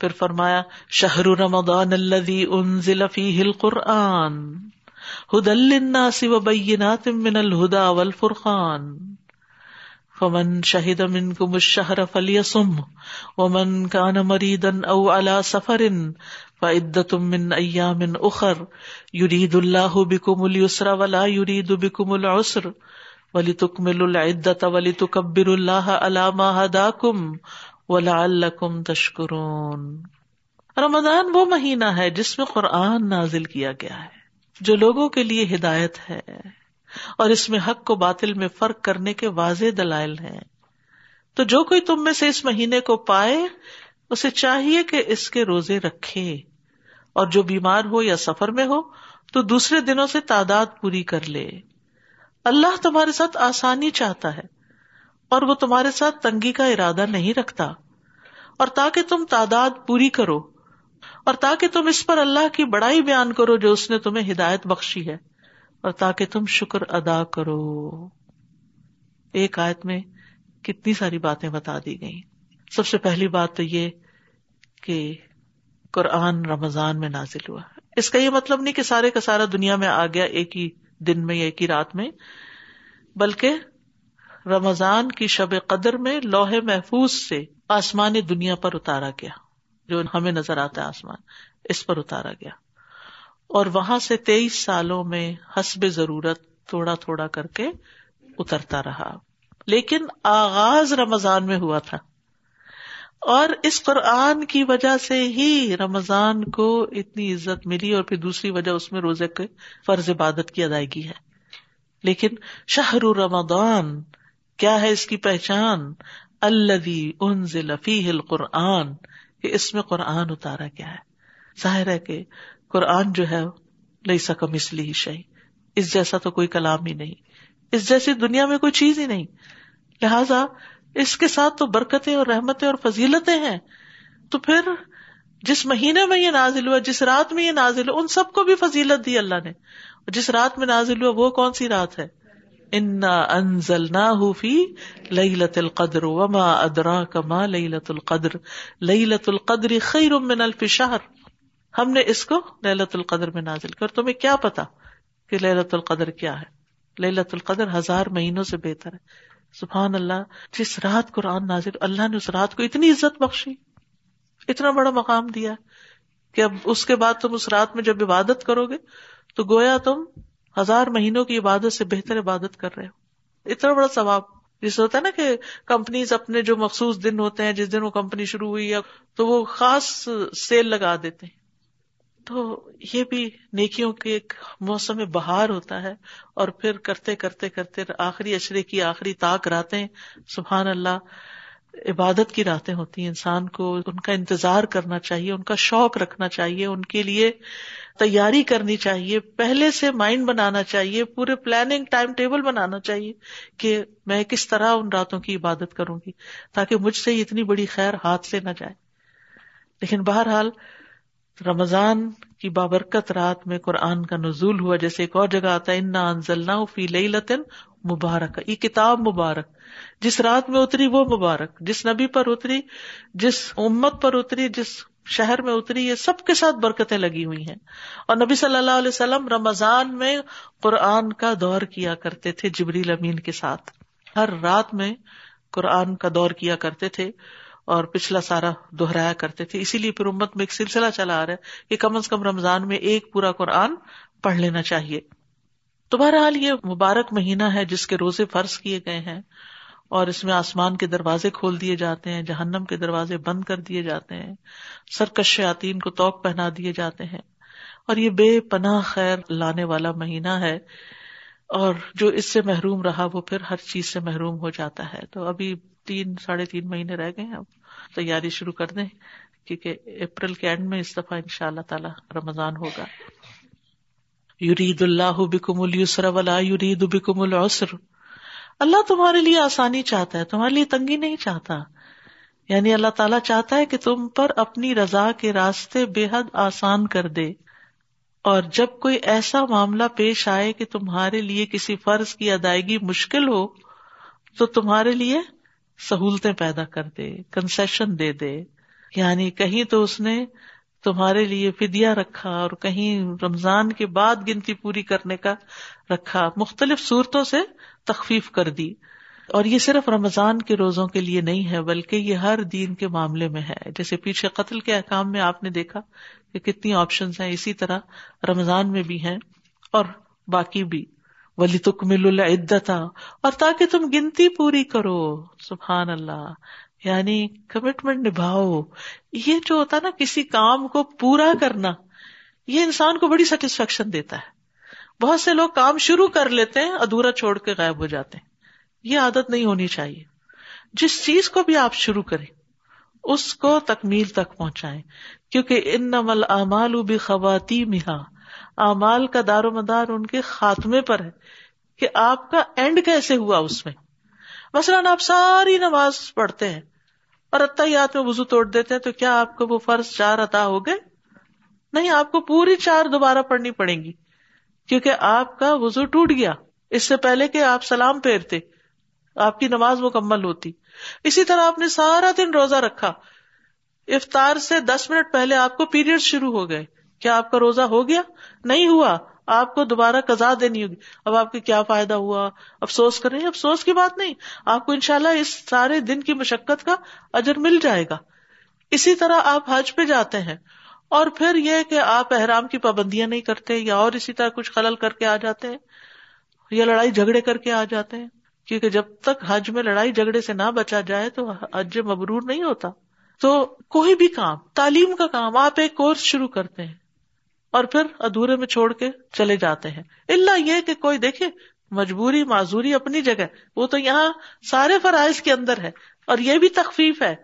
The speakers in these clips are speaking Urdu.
پھر فرمایا، شہر رمضان الذي انزل فيه القرآن هدى للناس وبينات من الهدى والفرقان۔ فمن شهد منكم الشهر فليصم ومن كان مريضا او على سفر فعدة من ايام اخر يريد الله بكم اليسر ولا يريد بكم العسر ولتكملوا العدة ولتكبروا الله على ما هداكم وَلَعَلَّكُمْ تَشْكُرُونَ رمضان وہ مہینہ ہے جس میں قرآن نازل کیا گیا ہے، جو لوگوں کے لیے ہدایت ہے، اور اس میں حق کو باطل میں فرق کرنے کے واضح دلائل ہیں۔ تو جو کوئی تم میں سے اس مہینے کو پائے، اسے چاہیے کہ اس کے روزے رکھے۔ اور جو بیمار ہو یا سفر میں ہو، تو دوسرے دنوں سے تعداد پوری کر لے۔ اللہ تمہارے ساتھ آسانی چاہتا ہے۔ اور وہ تمہارے ساتھ تنگی کا ارادہ نہیں رکھتا۔ اور تاکہ تم تعداد پوری کرو، اور تاکہ تم اس پر اللہ کی بڑائی بیان کرو جو اس نے تمہیں ہدایت بخشی ہے، اور تاکہ تم شکر ادا کرو۔ ایک آیت میں کتنی ساری باتیں بتا دی گئی سب سے پہلی بات تو یہ کہ قرآن رمضان میں نازل ہوا اس کا یہ مطلب نہیں کہ سارے کا سارا دنیا میں آ گیا ایک ہی دن میں یا ایک ہی رات میں، بلکہ رمضان کی شب قدر میں لوہے محفوظ سے آسمان دنیا پر اتارا گیا، جو ہمیں نظر آتا ہے آسمان، اس پر اتارا گیا۔ اور وہاں سے تیئیس سالوں میں حسب ضرورت تھوڑا تھوڑا کر کے اترتا رہا۔ لیکن آغاز رمضان میں ہوا تھا۔ اور اس قرآن کی وجہ سے ہی رمضان کو اتنی عزت ملی اور پھر دوسری وجہ اس میں روزے کے فرض عبادت کی ادائیگی ہے۔ لیکن شہر رمضان کیا ہے اس کی پہچان؟ اللہ قرآن اس میں قرآن اتارا گیا ہے۔ ظاہر ہے کہ قرآن جو ہے لئی سکم اس لیے شہی اس جیسا تو کوئی کلام ہی نہیں۔ اس جیسی دنیا میں کوئی چیز ہی نہیں۔ لہذا اس کے ساتھ تو برکتیں اور رحمتیں اور فضیلتیں ہیں۔ تو پھر جس مہینے میں یہ نازل ہوا، جس رات میں یہ نازل ہوا، ان سب کو بھی فضیلت دی اللہ نے۔ جس رات میں نازل ہوا، وہ کون سی رات ہے؟ انا انزل نہ فی لئی لت القدر وما ادرا کما لئی لت القدر لئی لت القدر خیر من الف شہر ہم نے اس کو للت القدر میں نازل کر تمہیں کیا پتا کہ للت القدر کیا ہے؟ للت القدر ہزار مہینوں سے بہتر ہے۔ سبحان اللہ، جس رات قرآن نازل، اللہ نے اس رات کو اتنی عزت بخشی، اتنا بڑا مقام دیا کہ اب اس کے بعد تم اس رات میں جب عبادت کرو گے تو گویا تم ہزار مہینوں کی عبادت سے بہتر عبادت کر رہے ہو۔ اتنا بڑا ثواب۔ جسے ہوتا ہے نا کہ کمپنیز اپنے جو مخصوص دن ہوتے ہیں، جس دن وہ کمپنی شروع ہوئی ہے تو وہ خاص سیل لگا دیتے ہیں۔ تو یہ بھی نیکیوں کے ایک موسم بہار ہوتا ہے اور پھر کرتے کرتے کرتے آخری اشرے کی آخری تاک راتیں، سبحان اللہ عبادت کی راتیں ہوتی ہیں۔ انسان کو ان کا انتظار کرنا چاہیے، ان کا شوق رکھنا چاہیے، ان کے لیے تیاری کرنی چاہیے۔ پہلے سے مائنڈ بنانا چاہیے، پورے پلاننگ ٹائم ٹیبل بنانا چاہیے کہ میں کس طرح ان راتوں کی عبادت کروں گی تاکہ مجھ سے اتنی بڑی خیر ہاتھ سے نہ جائے۔ لیکن بہرحال رمضان کی بابرکت رات میں قرآن کا نزول ہوا، جیسے ایک اور جگہ آتا ہے انزلنا فی لئی لطن مبارک۔ یہ کتاب مبارک۔ جس رات میں اتری وہ مبارک، جس نبی پر اتری، جس امت پر اتری، جس شہر میں اتری، یہ سب کے ساتھ برکتیں لگی ہوئی ہیں۔ اور نبی صلی اللہ علیہ وسلم رمضان میں قرآن کا دور کیا کرتے تھے، جبریل امین کے ساتھ۔ ہر رات میں قرآن کا دور کیا کرتے تھے۔ اور پچھلا سارا دہرایا کرتے تھے۔ اسی لیے پھر امت میں ایک سلسلہ چلا آ رہا ہے کہ کم از کم رمضان میں ایک پورا قرآن پڑھ لینا چاہیے۔ تو بہرحال یہ مبارک مہینہ ہے جس کے روزے فرض کیے گئے ہیں اور اس میں آسمان کے دروازے کھول دیے جاتے ہیں، جہنم کے دروازے بند کر دیے جاتے ہیں، سرکش شاطین کو توق پہنا دیے جاتے ہیں۔ اور یہ بے پناہ خیر لانے والا مہینہ ہے اور جو اس سے محروم رہا وہ پھر ہر چیز سے محروم ہو جاتا ہے۔ تو ابھی تین، ساڑھے تین مہینے رہ گئے ہیں۔ اب تیاری شروع کر دیں، کیونکہ اپریل کے اینڈ میں اس دفعہ ان شاء اللہ تعالی رمضان ہوگا۔ یورید اللہ بکم السر ولا یورید بکم العسر۔ اللہ تمہارے لیے آسانی چاہتا ہے، تمہارے لیے تنگی نہیں چاہتا۔ یعنی اللہ تعالیٰ چاہتا ہے کہ تم پر اپنی رضا کے راستے بے حد آسان کر دے۔ اور جب کوئی ایسا معاملہ پیش آئے کہ تمہارے لیے کسی فرض کی ادائیگی مشکل ہو، تو تمہارے لیے سہولتیں پیدا کر دے کنسیشن دے دے۔ یعنی کہیں تو اس نے تمہارے لیے فدیا رکھا اور کہیں رمضان کے بعد گنتی پوری کرنے کا رکھا۔ مختلف صورتوں سے تخفیف کر دی۔ اور یہ صرف رمضان کے روزوں کے لیے نہیں ہے، بلکہ یہ ہر دین کے معاملے میں ہے۔ جیسے پیچھے قتل کے احکام میں آپ نے دیکھا کہ کتنی آپشن ہیں، اسی طرح رمضان میں بھی ہیں اور باقی بھی۔ ولی تکمل العدت اور تاکہ تم گنتی پوری کرو۔ سبحان اللہ۔ یعنی کمٹمنٹ نبھاؤ۔ یہ جو ہوتا ہے نا، کسی کام کو پورا کرنا، یہ انسان کو بڑی سیٹسفیکشن دیتا ہے۔ بہت سے لوگ کام شروع کر لیتے ہیں، ادھورا چھوڑ کے غائب ہو جاتے ہیں۔ یہ عادت نہیں ہونی چاہیے۔ جس چیز کو بھی آپ شروع کریں، اس کو تکمیل تک پہنچائیں۔ کیونکہ ان نمل امال بھی خواتین امال کا دار و مدار ان کے خاتمے پر ہے کہ آپ کا اینڈ کیسے ہوا اس میں؟ مثلاً آپ ساری نماز پڑھتے ہیں اور اتیات میں وزو توڑ دیتے ہیں تو کیا آپ کو وہ فرض چار عطا ہو گئے؟ نہیں، آپ کو پوری چار دوبارہ پڑھنی پڑیں گی کیونکہ آپ کا وزو ٹوٹ گیا۔ اس سے پہلے کہ آپ سلام پھیرتے، آپ کی نماز مکمل ہوتی۔ اسی طرح آپ نے سارا دن روزہ رکھا۔ افطار سے دس منٹ پہلے آپ کو پیریڈ شروع ہو گئے۔ کیا آپ کا روزہ ہو گیا؟ نہیں ہوا۔ آپ کو دوبارہ قزا دینی ہوگی۔ اب آپ کے کیا فائدہ ہوا؟ افسوس کر رہے افسوس کی بات نہیں۔ آپ کو انشاءاللہ اس سارے دن کی مشقت کا اجر مل جائے گا۔ اسی طرح آپ حج پہ جاتے ہیں اور پھر یہ کہ آپ احرام کی پابندیاں نہیں کرتے یا اور اسی طرح کچھ خلل کر کے آ جاتے ہیں یا لڑائی جھگڑے کر کے آ جاتے ہیں۔ کیونکہ جب تک حج میں لڑائی جھگڑے سے نہ بچا جائے تو حج مبرور نہیں ہوتا۔ تو کوئی بھی کام، تعلیم کا کام آپ ایک کورس شروع کرتے ہیں۔ اور پھر ادھورے میں چھوڑ کے چلے جاتے ہیں۔ اللہ یہ کہ کوئی دیکھے، مجبوری، معذوری اپنی جگہ وہ تو یہاں سارے فرائض کے اندر ہے اور یہ بھی تخفیف ہے۔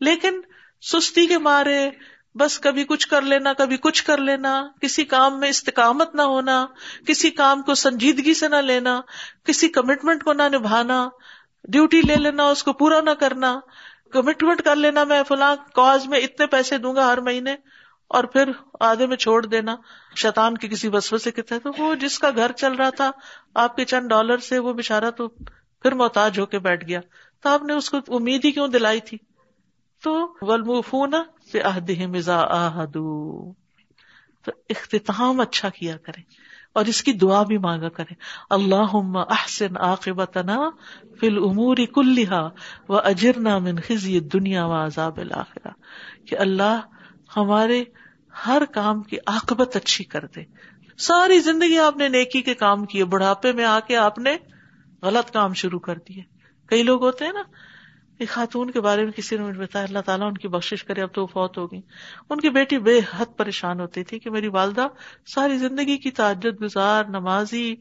لیکن سستی کے مارے، بس کبھی کچھ کر لینا، کبھی کچھ کر لینا، کسی کام میں استقامت نہ ہونا، کسی کام کو سنجیدگی سے نہ لینا، کسی کمٹمنٹ کو نہ نبھانا ڈیوٹی لے لینا، اس کو پورا نہ کرنا کمٹمنٹ کر لینا، میں فلاں کاز میں اتنے پیسے دوں گا ہر مہینے۔ اور پھر آدھے میں چھوڑ دینا۔ شیطان کے کسی وسو سے کہتے تو وہ جس کا گھر چل رہا تھا، آپ کے چند ڈالر سے وہ بےچارا تو پھر محتاج ہو کے بیٹھ گیا۔ تو آپ نے اس کو امید ہی کیوں دلائی تھی؟ تو ولمفون سے مزا آہدو۔ تو اختتام اچھا کیا کرے اور اس کی دعا بھی مانگا کرے اللہ احسن عاقبتنا فی الامور کلہا و اجرنا من خزی دنیا و عذاب الاخرہ۔ کہ اللہ ہمارے ہر کام کی آکبت اچھی کر دے۔ ساری زندگی آپ نے نیکی کے کام کیے، بڑھاپے میں آ کے آپ نے غلط کام شروع کر دیے۔ کئی لوگ ہوتے ہیں نا ایک خاتون کے بارے میں کسی نے مجھے بتایا، اللہ تعالیٰ ان کی بخش کرے، اب تو وہ فوت ہو گئی ان کی بیٹی بے حد پریشان ہوتی تھی کہ میری والدہ ساری زندگی کی تعجد گزار، نمازی،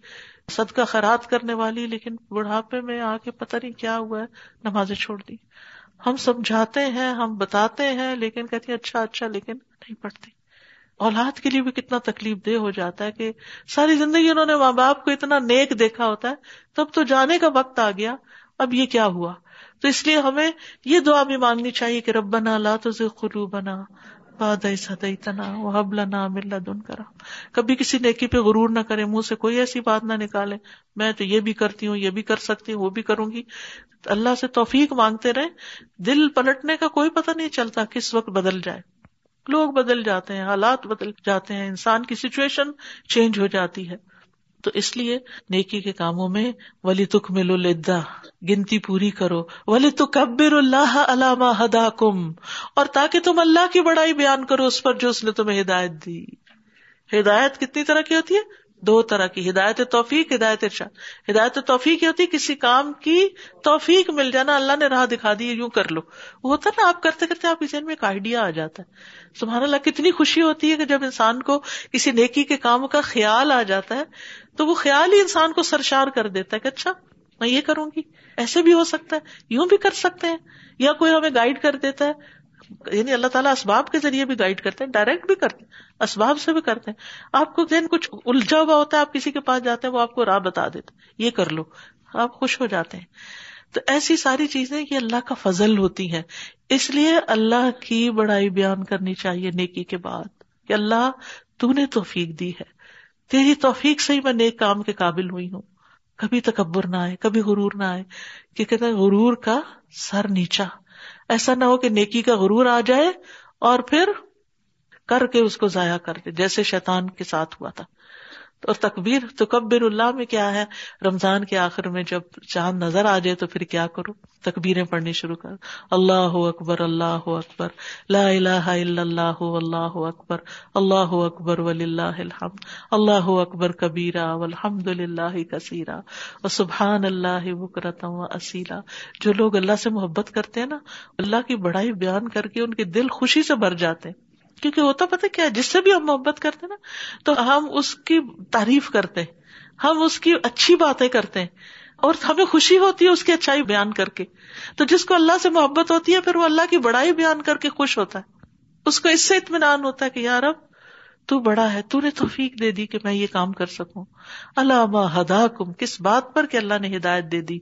صدقہ خیرات کرنے والی، لیکن بڑھاپے میں آ کے پتہ نہیں کیا ہوا ہے، نمازیں چھوڑ دی۔ ہم سمجھاتے ہیں، ہم بتاتے ہیں، لیکن کہتی ہیں اچھا اچھا لیکن نہیں پڑھتی اولاد کے لیے بھی کتنا تکلیف دہ ہو جاتا ہے کہ ساری زندگی انہوں نے ماں باپ کو اتنا نیک دیکھا ہوتا ہے، تب تو جانے کا وقت آ گیا، اب یہ کیا ہوا؟ تو اس لیے ہمیں یہ دعا بھی مانگنی چاہیے کہ رب بنا لا تو قلو بنا تنا وہ حب لنا دن کرا کبھی کسی نیکی پہ غرور نہ کرے، منہ سے کوئی ایسی بات نہ نکالے، میں تو یہ بھی کرتی ہوں، یہ بھی کر سکتی ہوں، وہ بھی کروں گی۔ اللہ سے توفیق مانگتے رہے دل پلٹنے کا کوئی پتہ نہیں چلتا کس وقت بدل جائے۔ لوگ بدل جاتے ہیں، حالات بدل جاتے ہیں، انسان کی سچویشن چینج ہو جاتی ہے۔ تو اس لیے نیکی کے کاموں میں ولی تک ملو لدا گنتی پوری کرو۔ ولی تو کبر اللہ علامہ ہدا کم اور تاکہ تم اللہ کی بڑائی بیان کرو، اس پر جو اس نے تمہیں ہدایت دی۔ ہدایت کتنی طرح کی ہوتی ہے؟ دو طرح کی، ہدایت توفیق، ہدایت ارشاد۔ ہدایت توفیق یہ ہوتی کسی کام کی توفیق مل جانا، اللہ نے راہ دکھا دی، یوں کر لو۔ وہ ہوتا نا، آپ کرتے کرتے آپ ذہن میں ایک آئیڈیا آ جاتا ہے۔ سبحان اللہ، کتنی خوشی ہوتی ہے کہ جب انسان کو کسی نیکی کے کام کا خیال آ جاتا ہے، تو وہ خیال ہی انسان کو سرشار کر دیتا ہے کہ اچھا میں یہ کروں گی۔ ایسے بھی ہو سکتا ہے، یوں بھی کر سکتے ہیں، یا کوئی ہمیں گائڈ کر دیتا ہے یعنی اللہ تعالیٰ اسباب کے ذریعے بھی گائڈ کرتے ہیں ڈائریکٹ بھی کرتے ہیں، اسباب سے بھی کرتے ہیں۔ آپ کو ذہن کچھ الجھا ہوا ہوتا ہے، آپ کسی کے پاس جاتے ہیں، وہ آپ کو راہ بتا دیتے یہ کر لو۔ آپ خوش ہو جاتے ہیں۔ تو ایسی ساری چیزیں یہ اللہ کا فضل ہوتی ہیں۔ اس لیے اللہ کی بڑائی بیان کرنی چاہیے نیکی کے بعد کہ اللہ، تو نے توفیق دی ہے۔ تیری توفیق سے ہی میں نیک کام کے قابل ہوئی ہوں۔ کبھی تکبر نہ آئے، کبھی غرور نہ آئے کہ کہتے غرور کا سر نیچا۔ ایسا نہ ہو کہ نیکی کا غرور آ جائے اور پھر کر کے اس کو ضائع کر دے، جیسے شیطان کے ساتھ ہوا تھا۔ اور تقبیر تو کبر اللہ میں کیا ہے؟ رمضان کے آخر میں جب چاند نظر آ جائے تو پھر کیا کرو؟ تقبیریں پڑھنی شروع کر۔ اللہ اکبر اللہ اکبر۔ لا الہ الا اللہ اللہ اکبر۔ اللہ اکبر ولی اللہ الحمد۔ اللہ اکبر کبیرا والحمد للہ کثیرا و سبحان اللہ بکرتا و اسیلا جو لوگ اللہ سے محبت کرتے ہیں نا، اللہ کی بڑائی بیان کر کے ان کے دل خوشی سے بھر جاتے ہیں۔ کیونکہ ہوتا پتہ کیا جس سے بھی ہم محبت کرتے نا، تو ہم اس کی تعریف کرتے ہیں، ہم اس کی اچھی باتیں کرتے ہیں، اور ہمیں خوشی ہوتی ہے اس کی اچھائی بیان کر کے۔ تو جس کو اللہ سے محبت ہوتی ہے، پھر وہ اللہ کی بڑائی بیان کر کے خوش ہوتا ہے۔ اس کو اس سے اطمینان ہوتا ہے کہ یار اب تو بڑا ہے، تو نے توفیق دے دی کہ میں یہ کام کر سکوں۔ اللہ ہدا کم کس بات پر کہ اللہ نے ہدایت دے دی؟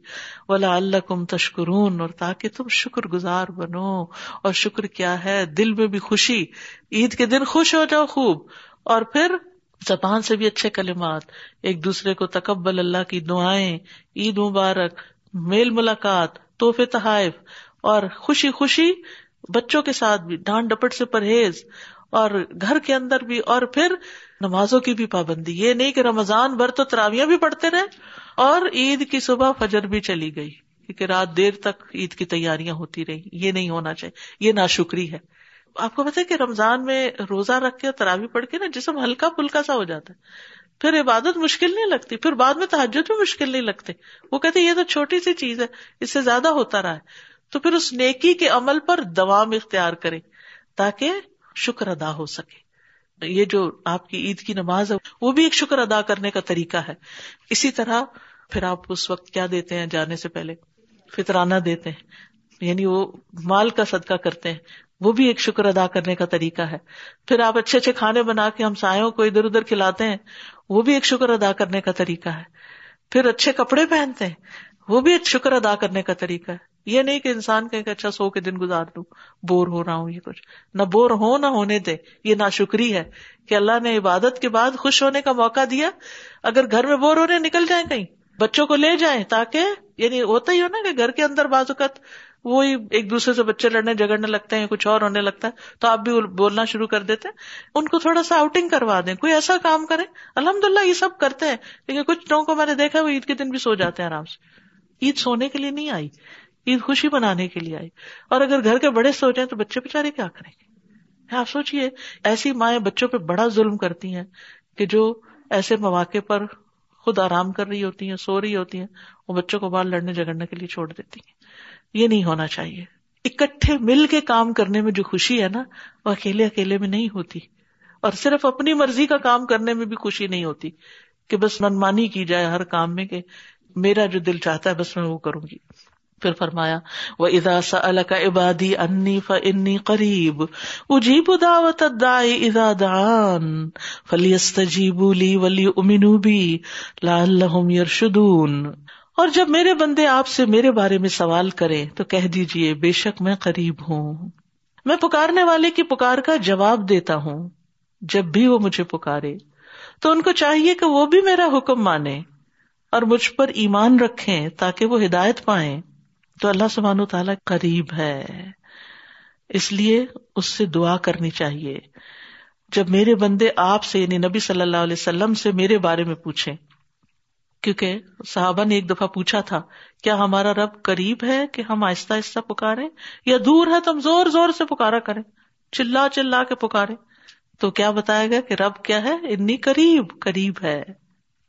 ولا اللہ کم تشکرون، اور تاکہ تم شکر گزار بنو۔ اور شکر کیا ہے؟ دل میں بھی خوشی۔ عید کے دن خوش ہو جاؤ خوب۔ اور پھر زبان سے بھی اچھے کلمات۔ ایک دوسرے کو تکبل اللہ کی دعائیں۔ عید مبارک، میل ملاقات تحفے تحائف۔ اور خوشی خوشی بچوں کے ساتھ بھی، ڈانٹ ڈپٹ سے پرہیز۔ اور گھر کے اندر بھی اور پھر نمازوں کی بھی پابندی۔ یہ نہیں کہ رمضان بھر تو تراویاں بھی پڑھتے رہے اور عید کی صبح فجر بھی چلی گئی کیونکہ رات دیر تک عید کی تیاریاں ہوتی رہی یہ نہیں ہونا چاہیے۔ یہ ناشکری ہے۔ آپ کو پتا کہ رمضان میں روزہ رکھ کے تراوی پڑھ کے نا جسم ہلکا پھلکا سا ہو جاتا ہے۔ پھر عبادت مشکل نہیں لگتی۔ پھر بعد میں تحجد بھی مشکل نہیں لگتے۔ وہ کہتے یہ تو چھوٹی سی چیز ہے، اس سے زیادہ ہوتا رہا ہے۔ تو پھر اس نیکی کے عمل پر دوام اختیار کرے تاکہ شکر ادا ہو سکے۔ یہ جو آپ کی عید کی نماز ہے، وہ بھی ایک شکر ادا کرنے کا طریقہ ہے۔ اسی طرح پھر آپ اس وقت کیا دیتے ہیں جانے سے پہلے؟ فطرانہ دیتے ہیں۔ یعنی وہ مال کا صدقہ کرتے ہیں۔ وہ بھی ایک شکر ادا کرنے کا طریقہ ہے۔ پھر آپ اچھے اچھے کھانے بنا کے ہم سایوں کو ادھر ادھر کھلاتے ہیں۔ وہ بھی ایک شکر ادا کرنے کا طریقہ ہے۔ پھر اچھے کپڑے پہنتے ہیں۔ وہ بھی ایک شکر ادا کرنے کا طریقہ ہے۔ یہ نہیں کہ انسان کہ اچھا سو کے دن گزار دوں، بور ہو رہا ہوں یہ کچھ۔ نہ بور ہو نہ ہونے دے، یہ نا شکری ہے کہ اللہ نے عبادت کے بعد خوش ہونے کا موقع دیا۔ اگر گھر میں بور ہو رہے نکل جائیں کہیں، بچوں کو لے جائیں تاکہ یعنی ہوتا ہی ہو نا کہ گھر کے اندر بازوقت وہی ایک دوسرے سے بچے لڑنے جگڑنے لگتے ہیں کچھ اور ہونے لگتا ہے، تو آپ بھی بولنا شروع کر دیتے ہیں۔ ان کو تھوڑا سا آؤٹنگ کروا دیں، کوئی ایسا کام کرے الحمد للہ یہ سب کرتے ہیں، لیکن کچھ لوگوں کو میں نے دیکھا وہ عید کے دن بھی سو جاتے ہیں آرام سے۔ عید سونے کے لیے نہیں آئی۔ عید خوشی منانے کے لیے آئی۔ اور اگر گھر کے بڑے سو تو بچے بےچارے کیا کریں گے؟ آپ سوچیے ایسی مائیں بچوں پہ بڑا ظلم کرتی ہیں کہ جو ایسے مواقع پر خود آرام کر رہی ہوتی ہیں، سو رہی ہوتی ہیں، وہ بچوں کو باہر لڑنے جگڑنے کے لیے چھوڑ دیتی ہیں۔ یہ نہیں ہونا چاہیے۔ اکٹھے مل کے کام کرنے میں جو خوشی ہے نا، وہ اکیلے اکیلے میں نہیں ہوتی۔ اور صرف اپنی مرضی کا کام کرنے میں بھی خوشی نہیں ہوتی کہ بس منمانی کی جائے ہر کام میں کہ میرا جو دل چاہتا ہے بس میں وہ کروں گی۔ پھر فرمایا وہ ادا سا کا عبادی انی فنی قریب اجیب دعوت ادا دان فلیست لی ولی امینوبی لال یرشدون اور جب میرے بندے آپ سے میرے بارے میں سوال کرے تو کہہ دیجیے بے شک میں قریب ہوں۔ میں پکارنے والے کی پکار کا جواب دیتا ہوں۔ جب بھی وہ مجھے پکارے، تو ان کو چاہیے کہ وہ بھی میرا حکم مانے اور مجھ پر ایمان رکھیں تاکہ وہ ہدایت پائیں۔ تو اللہ سبحان و تعالیٰ قریب ہے۔ اس لیے اس سے دعا کرنی چاہیے۔ جب میرے بندے آپ سے یعنی نبی صلی اللہ علیہ وسلم سے میرے بارے میں پوچھیں، کیونکہ صحابہ نے ایک دفعہ پوچھا تھا، کیا ہمارا رب قریب ہے کہ ہم آہستہ آہستہ پکارے یا دور ہے تو ہم زور زور سے پکارا کریں، چلا چلا کے پکارے تو کیا بتایا گیا کہ رب کیا ہے؟ اتنی قریب قریب ہے۔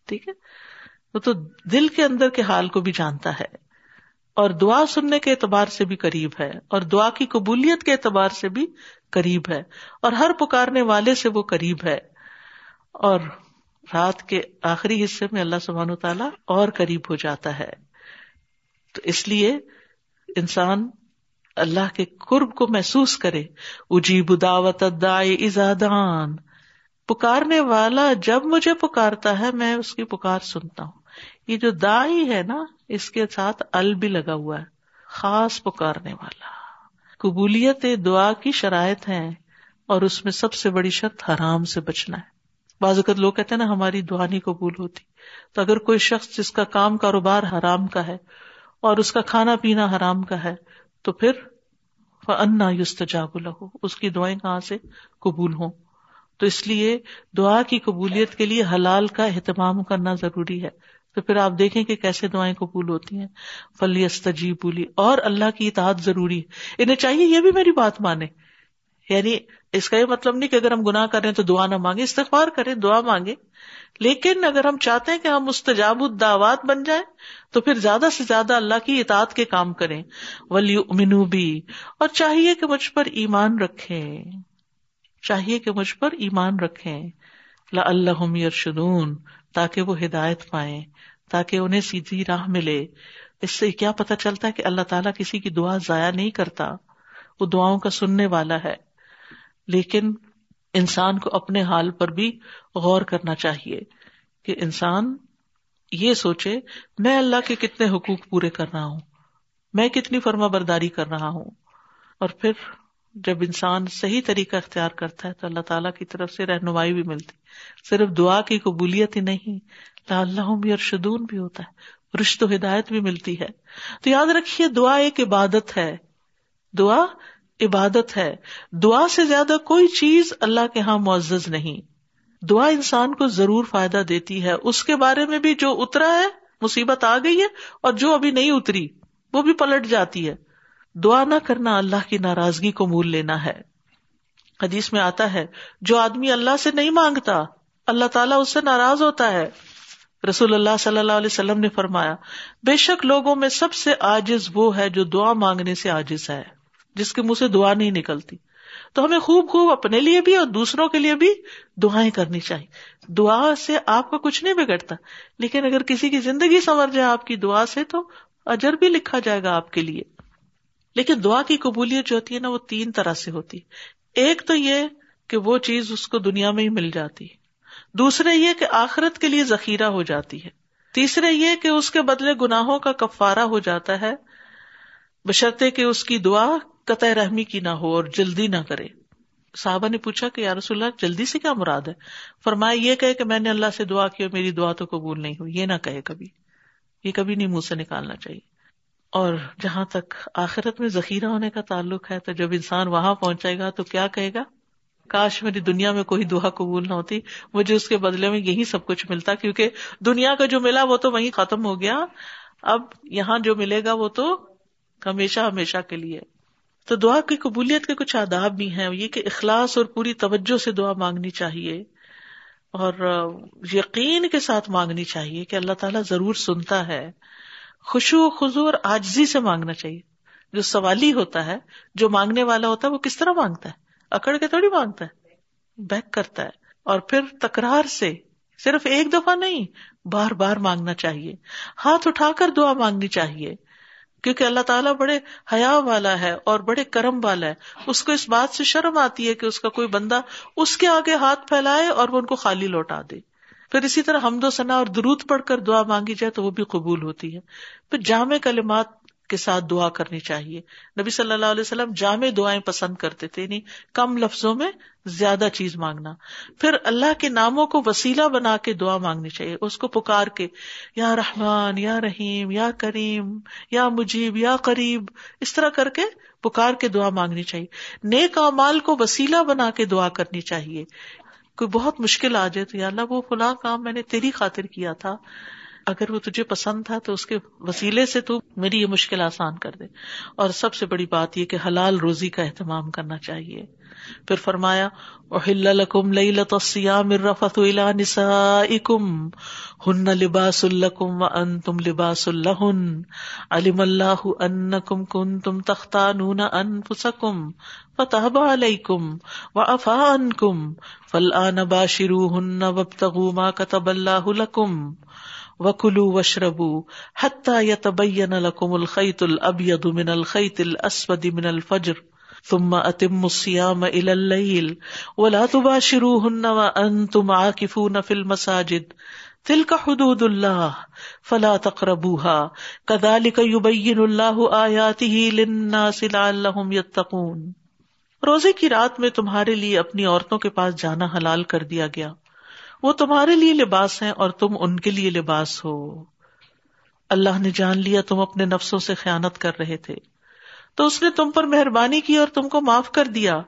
ٹھیک ہے؟ وہ تو دل کے اندر کے حال کو بھی جانتا ہے۔ اور دعا سننے کے اعتبار سے بھی قریب ہے اور دعا کی قبولیت کے اعتبار سے بھی قریب ہے اور ہر پکارنے والے سے وہ قریب ہے اور رات کے آخری حصے میں اللہ سبحان و تعالیٰ اور قریب ہو جاتا ہے۔ تو اس لیے انسان اللہ کے قرب کو محسوس کرے۔ اجیب دعوت ازادان پکارنے والا جب مجھے پکارتا ہے میں اس کی پکار سنتا ہوں۔ یہ جو دائی ہے نا اس کے ساتھ ال بھی لگا ہوا ہے، خاص پکارنے والا۔ قبولیت دعا کی شرائط ہے اور اس میں سب سے بڑی شرط حرام سے بچنا ہے۔ بعض اوقات لوگ کہتے ہیں نا، ہماری دعا نہیں قبول ہوتی۔ تو اگر کوئی شخص جس کا کام کاروبار حرام کا ہے اور اس کا کھانا پینا حرام کا ہے، تو پھر انا یوستجاب الح اس کی دعائیں کہاں سے قبول ہوں؟ تو اس لیے دعا کی قبولیت کے لیے حلال کا اہتمام کرنا ضروری ہے۔ تو پھر آپ دیکھیں کہ کیسے دعائیں قبول ہوتی ہیں۔ فلی استجیب بولی اور اللہ کی اطاعت ضروری ہے۔ انہیں چاہیے یہ بھی میری بات مانے۔ یعنی اس کا یہ مطلب نہیں کہ اگر ہم گناہ کریں تو دعا نہ مانگے استغفار کریں، دعا مانگے لیکن اگر ہم چاہتے ہیں کہ ہم مستجاب الدعوات بن جائیں، تو پھر زیادہ سے زیادہ اللہ کی اطاعت کے کام کریں۔ ولی منو بھی اور چاہیے کہ مجھ پر ایمان رکھیں۔ چاہیے کہ مجھ پر ایمان رکھیں۔ اللہ یرشدون، تاکہ وہ ہدایت پائیں، تاکہ انہیں سیدھی راہ ملے۔ اس سے کیا پتا چلتا ہے کہ اللہ تعالیٰ کسی کی دعا ضائع نہیں کرتا؟ وہ دعاؤں کا سننے والا ہے۔ لیکن انسان کو اپنے حال پر بھی غور کرنا چاہیے کہ انسان یہ سوچے، میں اللہ کے کتنے حقوق پورے کر رہا ہوں، میں کتنی فرما برداری کر رہا ہوں، اور پھر جب انسان صحیح طریقہ اختیار کرتا ہے تو اللہ تعالیٰ کی طرف سے رہنمائی بھی ملتی صرف دعا کی قبولیت ہی نہیں اللہ بھی اور شدون بھی ہوتا ہے رشت و ہدایت بھی ملتی ہے۔ تو یاد رکھیے، دعا ایک عبادت ہے۔ دعا عبادت ہے۔ دعا سے زیادہ کوئی چیز اللہ کے یہاں معزز نہیں۔ دعا انسان کو ضرور فائدہ دیتی ہے۔ اس کے بارے میں بھی جو اترا ہے، مصیبت آ گئی ہے اور جو ابھی نہیں اتری، وہ بھی پلٹ جاتی ہے۔ دعا نہ کرنا اللہ کی ناراضگی کو مول لینا ہے۔ حدیث میں آتا ہے، جو آدمی اللہ سے نہیں مانگتا، اللہ تعالیٰ اس سے ناراض ہوتا ہے۔ رسول اللہ صلی اللہ علیہ وسلم نے فرمایا، بے شک لوگوں میں سب سے آجز وہ ہے جو دعا مانگنے سے آجز ہے، جس کے منہ سے دعا نہیں نکلتی۔ تو ہمیں خوب خوب اپنے لیے بھی اور دوسروں کے لیے بھی دعائیں کرنی چاہیے۔ دعا سے آپ کا کچھ نہیں بگڑتا، لیکن اگر کسی کی زندگی سنور جائے آپ کی دعا سے، تو اجر بھی لکھا جائے گا آپ کے لیے۔ لیکن دعا کی قبولیت جو ہوتی ہے نا وہ تین طرح سے ہوتی ایک تو یہ کہ وہ چیز اس کو دنیا میں ہی مل جاتی دوسرے یہ کہ آخرت کے لیے ذخیرہ ہو جاتی ہے۔ تیسرے یہ کہ اس کے بدلے گناہوں کا کفارہ ہو جاتا ہے۔ بشرطے کہ اس کی دعا قطع رحمی کی نہ ہو اور جلدی نہ کرے۔ صحابہ نے پوچھا کہ یار رسول اللہ، جلدی سے کیا مراد ہے؟ فرمایا، یہ کہے کہ میں نے اللہ سے دعا کی اور میری دعا تو قبول نہیں ہوئی۔ یہ نہ کہے کبھی۔ یہ کبھی نہیں منہ سے نکالنا چاہیے۔ اور جہاں تک آخرت میں ذخیرہ ہونے کا تعلق ہے، تو جب انسان وہاں پہنچے گا تو کیا کہے گا؟ کاش میری دنیا میں کوئی دعا قبول نہ ہوتی، مجھے اس کے بدلے میں یہی سب کچھ ملتا، کیونکہ دنیا کا جو ملا وہ تو وہیں ختم ہو گیا۔ اب یہاں جو ملے گا وہ تو ہمیشہ ہمیشہ کے لیے۔ تو دعا کی قبولیت کے کچھ آداب بھی ہیں، یہ کہ اخلاص اور پوری توجہ سے دعا مانگنی چاہیے اور یقین کے ساتھ مانگنی چاہیے کہ اللہ تعالیٰ ضرور سنتا ہے۔ خوشو خزو اور آجزی سے مانگنا چاہیے۔ جو سوالی ہوتا ہے، جو مانگنے والا ہوتا ہے، وہ کس طرح مانگتا ہے؟ اکڑ کے تھوڑی مانگتا ہے، بیک کرتا ہے۔ اور پھر تکرار سے، صرف ایک دفعہ نہیں، بار بار مانگنا چاہیے۔ ہاتھ اٹھا کر دعا مانگنی چاہیے۔ کیونکہ اللہ تعالیٰ بڑے حیا والا ہے اور بڑے کرم والا ہے۔ اس کو اس بات سے شرم آتی ہے کہ اس کا کوئی بندہ اس کے آگے ہاتھ پھیلائے اور وہ ان کو خالی لوٹا دے۔ پھر اسی طرح حمد و ثنا اور درود پڑھ کر دعا مانگی جائے تو وہ بھی قبول ہوتی ہے۔ پھر جامع کلمات کے ساتھ دعا کرنی چاہیے۔ نبی صلی اللہ علیہ وسلم جامع دعائیں پسند کرتے تھے یعنی کم لفظوں میں زیادہ چیز مانگنا۔ پھر اللہ کے ناموں کو وسیلہ بنا کے دعا مانگنی چاہیے۔ اس کو پکار کے یا رحمان، یا رحیم، یا کریم، یا مجیب، یا قریب، اس طرح کر کے پکار کے دعا مانگنی چاہیے۔ نیک مال کو وسیلہ بنا کے دعا کرنی چاہیے۔ کوئی بہت مشکل آ جائے تو یا اللہ وہ فلاں کام میں نے تیری خاطر کیا تھا اگر وہ تجھے پسند تھا تو اس کے وسیلے سے تو میری یہ مشکل آسان کر دے۔ اور سب سے بڑی بات یہ کہ حلال روزی کا اہتمام کرنا چاہیے۔ پھر فرمایا لکم لیلت الصیام الرفث الى نسائکم ہن لباس لکم وانتم لباس لہن علم اللہ انکم کنتم تختانون انفسکم فتاب علیکم وعفا عنکم فالآن باشروہن وابتغوا ما كتب اللہ لکم وکلو وشربو حتى يتبين لكم الخيط الابيض من الخيط الاسود من الفجر ثم اتموا الصيام الى الليل ولا تباشروهن وانتم عاكفون في المساجد. تلك حدود الله فلا تقربوها. كذلك يبين الله آياته للناس لعلهم يتقون روزے کی رات میں تمہارے لیے اپنی عورتوں کے پاس جانا حلال کر دیا گیا۔ وہ تمہارے لیے لباس ہیں اور تم ان کے لیے لباس ہو۔ اللہ نے جان لیا تم اپنے نفسوں سے خیانت کر رہے تھے۔ تو اس نے تم پر مہربانی کی اور تم کو معاف کر دیا۔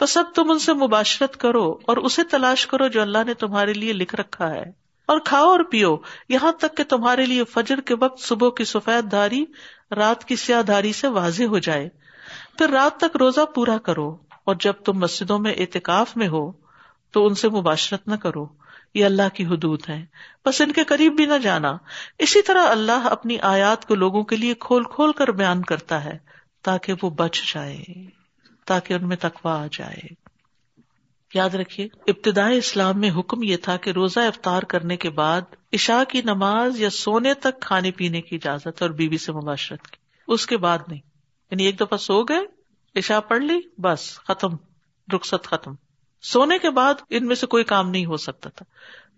بس اب تم ان سے مباشرت کرو اور اسے تلاش کرو جو اللہ نے تمہارے لیے لکھ رکھا ہے۔ اور کھاؤ اور پیو۔ یہاں تک کہ تمہارے لیے فجر کے وقت صبح کی سفید دھاری رات کی سیاہ دھاری سے واضح ہو جائے۔ پھر رات تک روزہ پورا کرو اور جب تم مسجدوں میں اعتکاف میں ہو تو ان سے مباشرت نہ کرو۔ یہ اللہ کی حدود ہے بس ان کے قریب بھی نہ جانا۔ اسی طرح اللہ اپنی آیات کو لوگوں کے لیے کھول کھول کر بیان کرتا ہے تاکہ وہ بچ جائے، تاکہ ان میں تقوا آ جائے۔ یاد رکھیے ابتدائی اسلام میں حکم یہ تھا کہ روزہ افطار کرنے کے بعد عشاء کی نماز یا سونے تک کھانے پینے کی اجازت اور بیوی سے مباشرت کی۔ اس کے بعد نہیں۔ یعنی ایک دفعہ سو گئے، عشاء پڑھ لی، بس، ختم، رخصت ختم۔ سونے کے بعد ان میں سے کوئی کام نہیں ہو سکتا تھا۔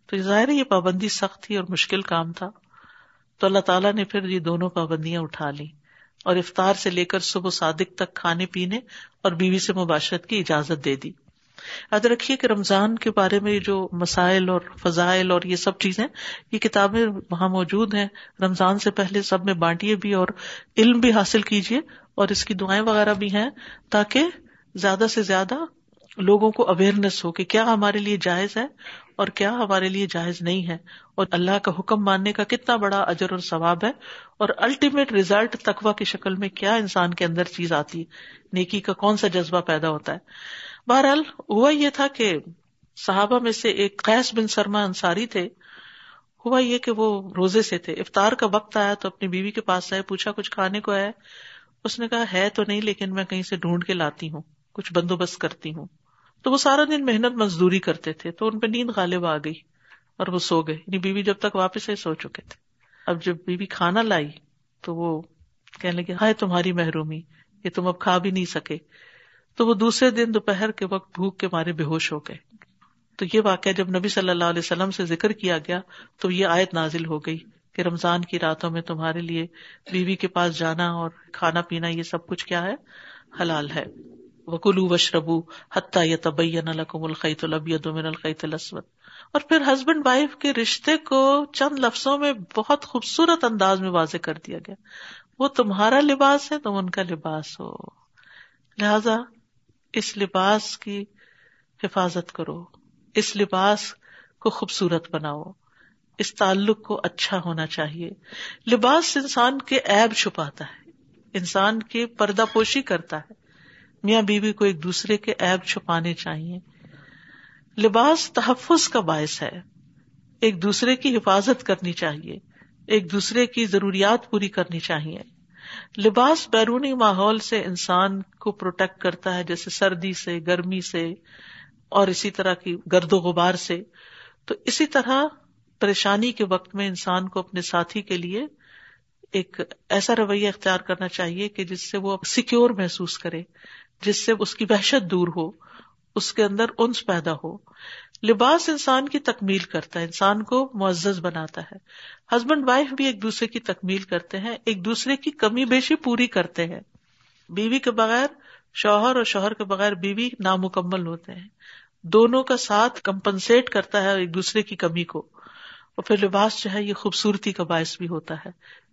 تو ظاہر ہے یہ پابندی سخت تھی اور مشکل کام تھا۔ تو اللہ تعالیٰ نے پھر یہ دونوں پابندیاں اٹھا لی اور افطار سے لے کر صبح صادق تک کھانے پینے اور بیوی سے مباشرت کی اجازت دے دی۔ یاد رکھیے کہ رمضان کے بارے میں جو مسائل اور فضائل اور یہ سب چیزیں، یہ کتابیں وہاں موجود ہیں۔ رمضان سے پہلے سب میں بانٹیے بھی اور علم بھی حاصل کیجیے اور اس کی دعائیں وغیرہ بھی ہیں تاکہ زیادہ سے زیادہ لوگوں کو اویئرنیس ہو کہ کیا ہمارے لیے جائز ہے اور کیا ہمارے لیے جائز نہیں ہے اور اللہ کا حکم ماننے کا کتنا بڑا اجر اور ثواب ہے اور الٹیمیٹ ریزلٹ تقوا کی شکل میں کیا انسان کے اندر چیز آتی ہے؟ نیکی کا کون سا جذبہ پیدا ہوتا ہے؟ بہرحال ہوا یہ تھا کہ صحابہ میں سے ایک قیس بن سرما انصاری تھے۔ ہوا یہ کہ وہ روزے سے تھے۔ افطار کا وقت آیا تو اپنی بیوی کے پاس آئے، پوچھا، کچھ کھانے کو ہے؟ اس نے کہا، ہے تو نہیں، لیکن میں کہیں سے ڈھونڈ کے لاتی ہوں، کچھ بندوبست کرتی ہوں۔ تو وہ سارا دن محنت مزدوری کرتے تھے تو ان پہ نیند غالب آ گئی اور وہ سو گئے۔ یعنی بیوی جب تک واپس آئی سو چکے تھے۔ اب جب بیوی کھانا لائی تو وہ کہنے لگے، ہائے تمہاری محرومی، یہ تم اب کھا بھی نہیں سکے۔ تو وہ دوسرے دن دوپہر کے وقت بھوک کے مارے بے ہوش ہو گئے۔ تو یہ واقعہ جب نبی صلی اللہ علیہ وسلم سے ذکر کیا گیا تو یہ آیت نازل ہو گئی کہ رمضان کی راتوں میں تمہارے لیے بیوی کے پاس جانا اور کھانا پینا یہ سب کچھ کیا ہے؟ حلال ہے۔ وکلو وشربو حتیٰ یا تبین القم الخیت البید من الخیت الاسود اور پھر ہسبینڈ وائف کے رشتے کو چند لفظوں میں بہت خوبصورت انداز میں واضح کر دیا گیا۔ وہ تمہارا لباس ہے، تم ان کا لباس ہو۔ لہذا اس لباس کی حفاظت کرو۔ اس لباس کو خوبصورت بناؤ۔ اس تعلق کو اچھا ہونا چاہیے۔ لباس انسان کے ایب چھپاتا ہے۔ انسان کے پردہ پوشی کرتا ہے۔ میاں بیوی کو ایک دوسرے کے ایب چھپانے چاہیے۔ لباس تحفظ کا باعث ہے۔ ایک دوسرے کی حفاظت کرنی چاہیے۔ ایک دوسرے کی ضروریات پوری کرنی چاہیے۔ لباس بیرونی ماحول سے انسان کو پروٹیکٹ کرتا ہے، جیسے سردی سے، گرمی سے، اور اسی طرح کی گرد و غبار سے۔ تو اسی طرح پریشانی کے وقت میں انسان کو اپنے ساتھی کے لیے ایک ایسا رویہ اختیار کرنا چاہیے کہ جس سے وہ سیکور محسوس کرے۔ جس سے اس کی وحشت دور ہو، اس کے اندر انس پیدا ہو۔ لباس انسان کی تکمیل کرتا ہے، انسان کو معزز بناتا ہے۔ ہسبینڈ وائف بھی ایک دوسرے کی تکمیل کرتے ہیں، ایک دوسرے کی کمی بیشی پوری کرتے ہیں۔ بیوی کے بغیر شوہر اور شوہر کے بغیر بیوی نامکمل ہوتے ہیں۔ دونوں کا ساتھ کمپنسیٹ کرتا ہے ایک دوسرے کی کمی کو۔ اور پھر لباس جو ہے، یہ خوبصورتی کا باعث بھی ہوتا ہے۔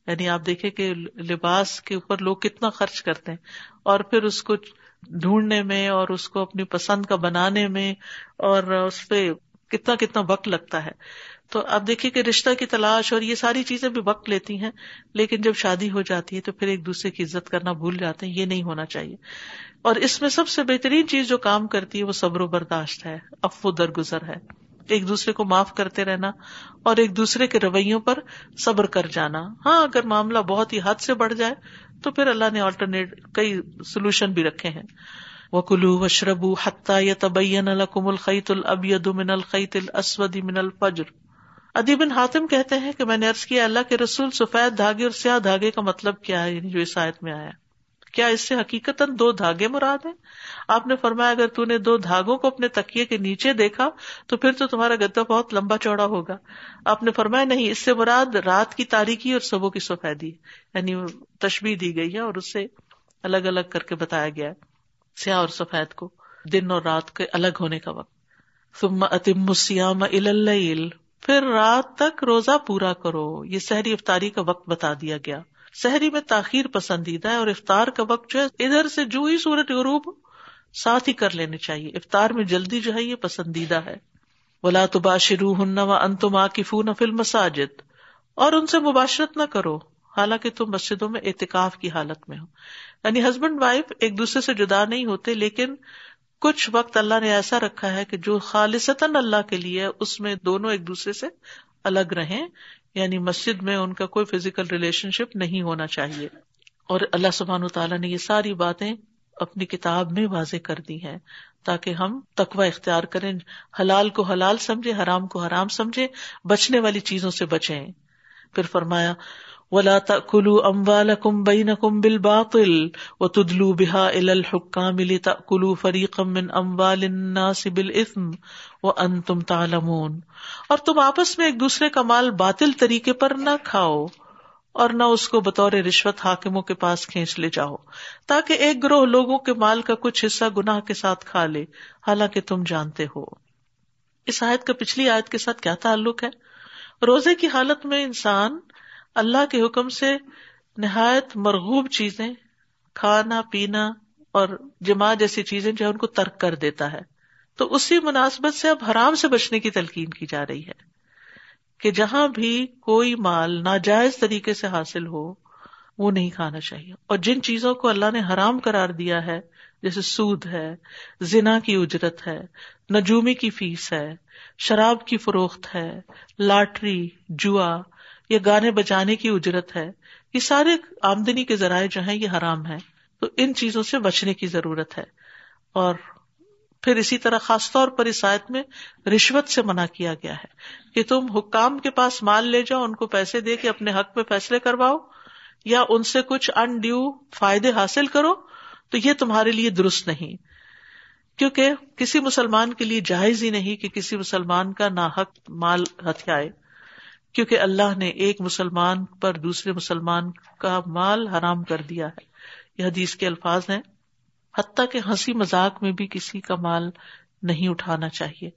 یعنی آپ دیکھیں کہ لباس کے اوپر لوگ کتنا خرچ کرتے ہیں۔ اور پھر اس کو ڈھونڈنے میں اور اس کو اپنی پسند کا بنانے میں اور اس پہ کتنا کتنا وقت لگتا ہے۔ تو آپ دیکھیے کہ رشتہ کی تلاش اور یہ ساری چیزیں بھی وقت لیتی ہیں، لیکن جب شادی ہو جاتی ہے تو پھر ایک دوسرے کی عزت کرنا بھول جاتے ہیں، یہ نہیں ہونا چاہیے۔ اور اس میں سب سے بہترین چیز جو کام کرتی ہے وہ صبر و برداشت ہے افو درگزر ہے۔ ایک دوسرے کو معاف کرتے رہنا اور ایک دوسرے کے رویوں پر صبر کر جانا۔ ہاں اگر معاملہ بہت ہی حد سے بڑھ جائے تو پھر اللہ نے آلٹرنیٹ کئی سولوشن بھی رکھے ہیں۔ وہ کلو و شربو یا تبین القم الخیت البید من الخیت الاسود من الفجر۔ ادیب بن حاتم کہتے ہیں کہ میں نے عرض کیا، اللہ کے رسول سفید دھاگے اور سیاہ دھاگے کا مطلب کیا ہے، جو اس آیت میں آیا کیا اس سے حقیقت دو دھاگے مراد ہیں؟ آپ نے فرمایا اگر تو نے دو دھاگوں کو اپنے تکیے کے نیچے دیکھا، تو پھر تو تمہارا گدا بہت لمبا چوڑا ہوگا۔ آپ نے فرمایا نہیں، اس سے مراد رات کی تاریخی اور صبح کی سفیدی یعنی تشبیح دی گئی ہے اور اس سے الگ الگ کر کے بتایا گیا ہے، سیاہ اور سفید کو، دن اور رات کے الگ ہونے کا وقت۔ ثم اتم سیام پھر رات تک روزہ پورا کرو، یہ سحری افطاری کا وقت بتا دیا گیا۔ شہری میں تاخیر پسندیدہ ہے اور افطار کا وقت جو ہے ادھر سے جو ہی سورج غروب ساتھ ہی کر لینے چاہیے۔ افطار میں جلدی جو ہے یہ پسندیدہ ہے۔ بلا تو باشرو ہن و ان تم آکف مساجد اور ان سے مباشرت نہ کرو، حالانکہ تم مسجدوں میں اعتکاف کی حالت میں ہو۔ یعنی ہسبینڈ وائف ایک دوسرے سے جدا نہیں ہوتے، لیکن کچھ وقت اللہ نے ایسا رکھا ہے کہ جو خالصتاً اللہ کے لیے اس میں دونوں ایک دوسرے سے الگ رہیں۔ یعنی مسجد میں ان کا کوئی فزیکل ریلیشن شپ نہیں ہونا چاہیے۔ اور اللہ سبحان تعالیٰ نے یہ ساری باتیں اپنی کتاب میں واضح کر دی ہیں تاکہ ہم تقوا اختیار کریں، حلال کو حلال سمجھے، حرام کو حرام سمجھے، بچنے والی چیزوں سے بچیں۔ پھر فرمایا ولا تأكلوا اموالكم بينكم بالباطل وتدلوا بها الى الحكام لتأكلوا فريقا من اموال الناس بالاثم وانتم تعلمون۔ اور تم آپس میں ایک دوسرے کا مال باطل طریقے پر نہ کھاؤ اور نہ اس کو بطور رشوت حاکموں کے پاس کھینچ لے جاؤ، تاکہ ایک گروہ لوگوں کے مال کا کچھ حصہ گناہ کے ساتھ کھا لے۔ حالانکہ تم جانتے ہو۔ اس آیت کا پچھلی آیت کے ساتھ کیا تعلق ہے؟ روزے کی حالت میں انسان اللہ کے حکم سے نہایت مرغوب چیزیں کھانا، پینا اور جمع جیسی چیزیں جو ہے ان کو ترک کر دیتا ہے۔ تو اسی مناسبت سے اب حرام سے بچنے کی تلقین کی جا رہی ہے کہ جہاں بھی کوئی مال ناجائز طریقے سے حاصل ہو، وہ نہیں کھانا چاہیے۔ اور جن چیزوں کو اللہ نے حرام قرار دیا ہے، جیسے سود ہے، زنا کی اجرت ہے، نجومی کی فیس ہے، شراب کی فروخت ہے، لاٹری، جوا یا گانے بجانے کی اجرت ہے، یہ سارے آمدنی کے ذرائع جو ہیں، یہ حرام ہے تو ان چیزوں سے بچنے کی ضرورت ہے۔ اور پھر اسی طرح خاص طور پر اس آیت میں رشوت سے منع کیا گیا ہے کہ تم حکام کے پاس مال لے جاؤ، ان کو پیسے دے کے اپنے حق میں فیصلے کرواؤ، یا ان سے کچھ انڈیو فائدے حاصل کرو، تو یہ تمہارے لیے درست نہیں۔ کیونکہ کسی مسلمان کے لیے جائز ہی نہیں کہ کسی مسلمان کا ناحق مال ہتھیائے۔ کیونکہ اللہ نے ایک مسلمان پر دوسرے مسلمان کا مال حرام کر دیا ہے۔ یہ حدیث کے الفاظ ہیں۔ حتیٰ کہ ہنسی مذاق میں بھی کسی کا مال نہیں اٹھانا چاہیے۔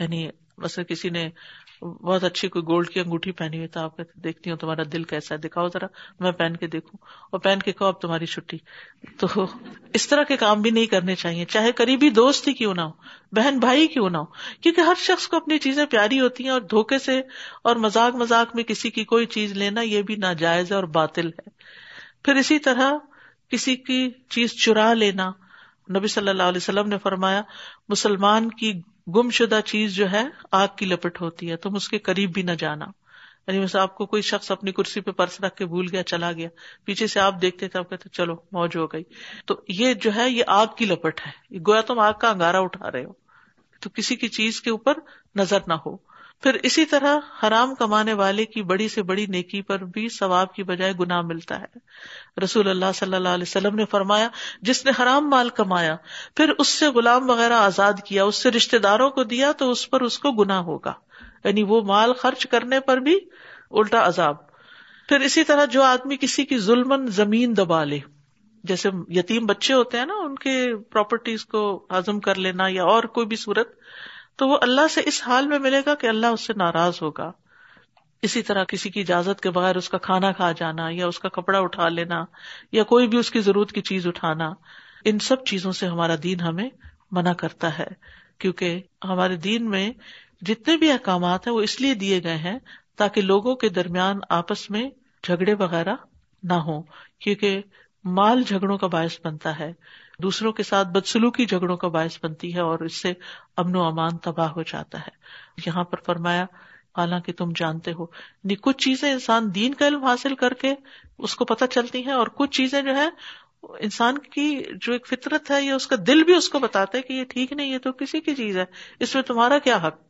یعنی بس کسی نے بہت اچھی کوئی گولڈ کی انگوٹھی پہنی ہوئی تو آپ دیکھتی ہوں تمہارا دل کیسا ہے، دکھاؤ ذرا، میں پہن کے دیکھوں۔ اور پہن کے کہو، اب تمہاری چھٹی۔ تو اس طرح کے کام بھی نہیں کرنے چاہیے، چاہے قریبی دوست ہی کیوں نہ ہو، بہن بھائی کیوں نہ ہو، کیونکہ ہر شخص کو اپنی چیزیں پیاری ہوتی ہیں اور دھوکے سے اور مزاق مزاق میں کسی کی کوئی چیز لینا یہ بھی ناجائز ہے اور باطل ہے۔ پھر اسی طرح کسی کی چیز چرا لینا، نبی صلی اللہ علیہ وسلم نے فرمایا، مسلمان کی گم شدہ چیز جو ہے آگ کی لپٹ ہوتی ہے، تم اس کے قریب بھی نہ جانا۔ یعنی ویسے آپ کو کوئی شخص اپنی کرسی پہ پرس رکھ کے بھول گیا، چلا گیا۔ پیچھے سے آپ دیکھتے تھے آپ کہتے چلو، موج ہو گئی۔ تو یہ جو ہے، یہ آگ کی لپٹ ہے۔ گویا تم آگ کا انگارا اٹھا رہے ہو۔ تو کسی کی چیز کے اوپر نظر نہ ہو۔ پھر اسی طرح حرام کمانے والے کی بڑی سے بڑی نیکی پر بھی ثواب کی بجائے گناہ ملتا ہے۔ رسول اللہ صلی اللہ علیہ وسلم نے فرمایا، جس نے حرام مال کمایا، پھر اس سے غلام وغیرہ آزاد کیا، اس سے رشتے داروں کو دیا تو اس پر اس کو گنا ہوگا۔ یعنی وہ مال خرچ کرنے پر بھی الٹا عذاب۔ پھر اسی طرح جو آدمی کسی کی ظلم زمین دبا لے، جیسے یتیم بچے ہوتے ہیں نا، ان کے پراپرٹیز کو ہزم کر لینا یا اور کوئی بھی صورت تو وہ اللہ سے اس حال میں ملے گا کہ اللہ اس سے ناراض ہوگا۔ اسی طرح کسی کی اجازت کے بغیر اس کا کھانا کھا جانا یا اس کا کپڑا اٹھا لینا یا کوئی بھی اس کی ضرورت کی چیز اٹھانا، ان سب چیزوں سے ہمارا دین ہمیں منع کرتا ہے۔ کیونکہ ہمارے دین میں جتنے بھی احکامات ہیں وہ اس لیے دیے گئے ہیں تاکہ لوگوں کے درمیان آپس میں جھگڑے وغیرہ نہ ہو کیونکہ مال جھگڑوں کا باعث بنتا ہے۔ دوسروں کے ساتھ بدسلوکی جھگڑوں کا باعث بنتی ہے اور اس سے امن و امان تباہ ہو جاتا ہے۔ یہاں پر فرمایا، حالانکہ تم جانتے ہو یعنی کچھ چیزیں انسان دین کا علم حاصل کر کے اس کو پتہ چلتی ہیں اور کچھ چیزیں جو ہے انسان کی جو ایک فطرت ہے یا اس کا دل بھی اس کو بتاتا ہے کہ یہ ٹھیک نہیں یہ تو کسی کی چیز ہے، اس میں تمہارا کیا حق؟